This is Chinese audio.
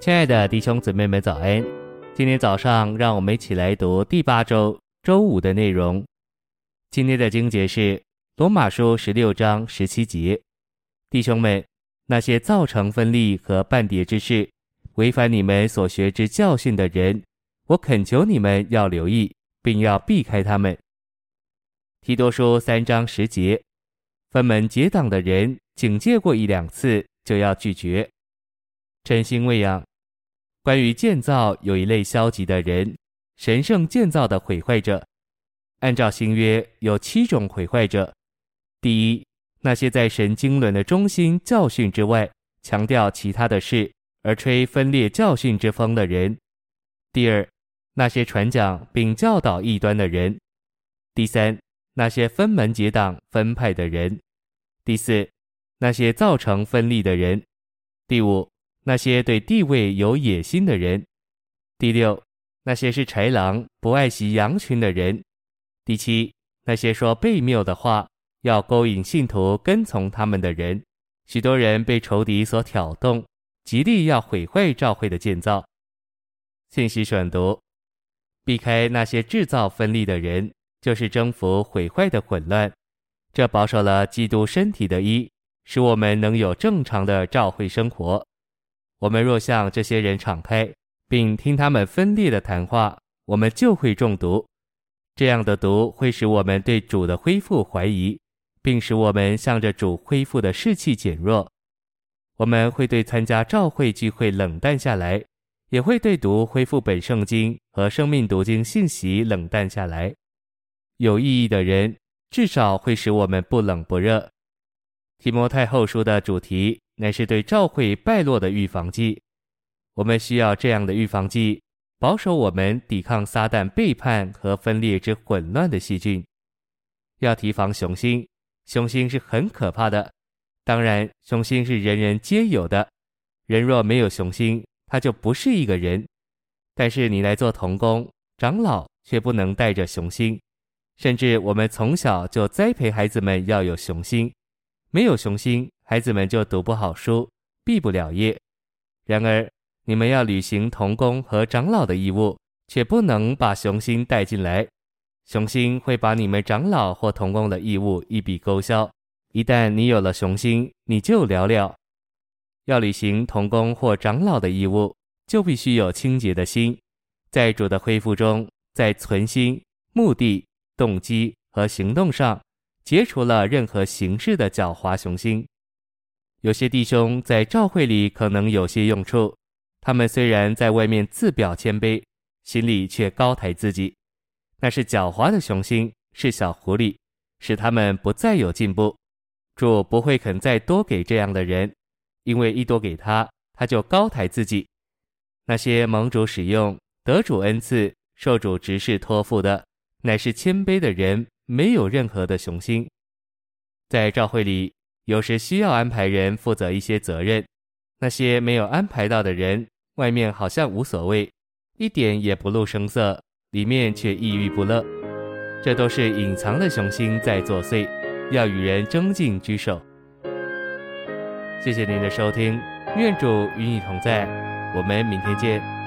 亲爱的弟兄姊妹们，早安！今天早上，让我们一起来读第八周周五的内容。今天的经节是罗马书十六章十七节。弟兄们，那些造成分裂和半跌之事，违反你们所学之教训的人，我恳求你们要留意，并要避开他们。提多书三章十节，分门结党的人，警戒过一两次，就要拒绝。真心喂养。关于建造，有一类消极的人，神圣建造的毁坏者。按照新约，有七种毁坏者：第一，那些在神经纶的中心教训之外，强调其他的事而吹分裂教训之风的人；第二，那些传讲并教导异端的人；第三，那些分门结党、分派的人；第四，那些造成分裂的人；第五。那些对地位有野心的人，第六，那些是豺狼不爱惜羊群的人，第七，那些说悖谬的话，要勾引信徒跟从他们的人，许多人被仇敌所挑动，极力要毁坏教会的建造。信息选读：避开那些制造分裂的人，就是征服毁坏的混乱。这保守了基督身体的一，使我们能有正常的教会生活。我们若向这些人敞开，并听他们分裂的谈话，我们就会中毒。这样的毒会使我们对主的恢复怀疑，并使我们向着主恢复的士气减弱。我们会对参加召会聚会冷淡下来，也会对读恢复本圣经和生命读经信息冷淡下来。有意义的人，至少会使我们不冷不热。提摩太后书的主题。乃是对教会败落的预防剂。我们需要这样的预防剂，保守我们抵抗撒旦背叛和分裂之混乱的细菌。要提防雄心，雄心是很可怕的。当然，雄心是人人皆有的。人若没有雄心，他就不是一个人。但是你来做童工、长老，却不能带着雄心。甚至我们从小就栽培孩子们要有雄心，没有雄心。孩子们就读不好书，毕不了业。然而，你们要履行童工和长老的义务，却不能把雄心带进来。雄心会把你们长老或童工的义务一笔勾销。一旦你有了雄心，你就了了。要履行童工或长老的义务，就必须有清洁的心，在主的恢复中，在存心、目的、动机和行动上，解除了任何形式的狡猾雄心。有些弟兄在教会里可能有些用处，他们虽然在外面自表谦卑，心里却高抬自己，那是狡猾的雄心，是小狐狸，使他们不再有进步。主不会肯再多给这样的人，因为一多给他，他就高抬自己。那些蒙主使用、得主恩赐、受主执事托付的，乃是谦卑的人，没有任何的雄心，在教会里。有时需要安排人负责一些责任，那些没有安排到的人，外面好像无所谓，一点也不露声色，里面却抑郁不乐。这都是隐藏的雄心在作祟，要与人争竞居首。谢谢您的收听，愿主与你同在，我们明天见。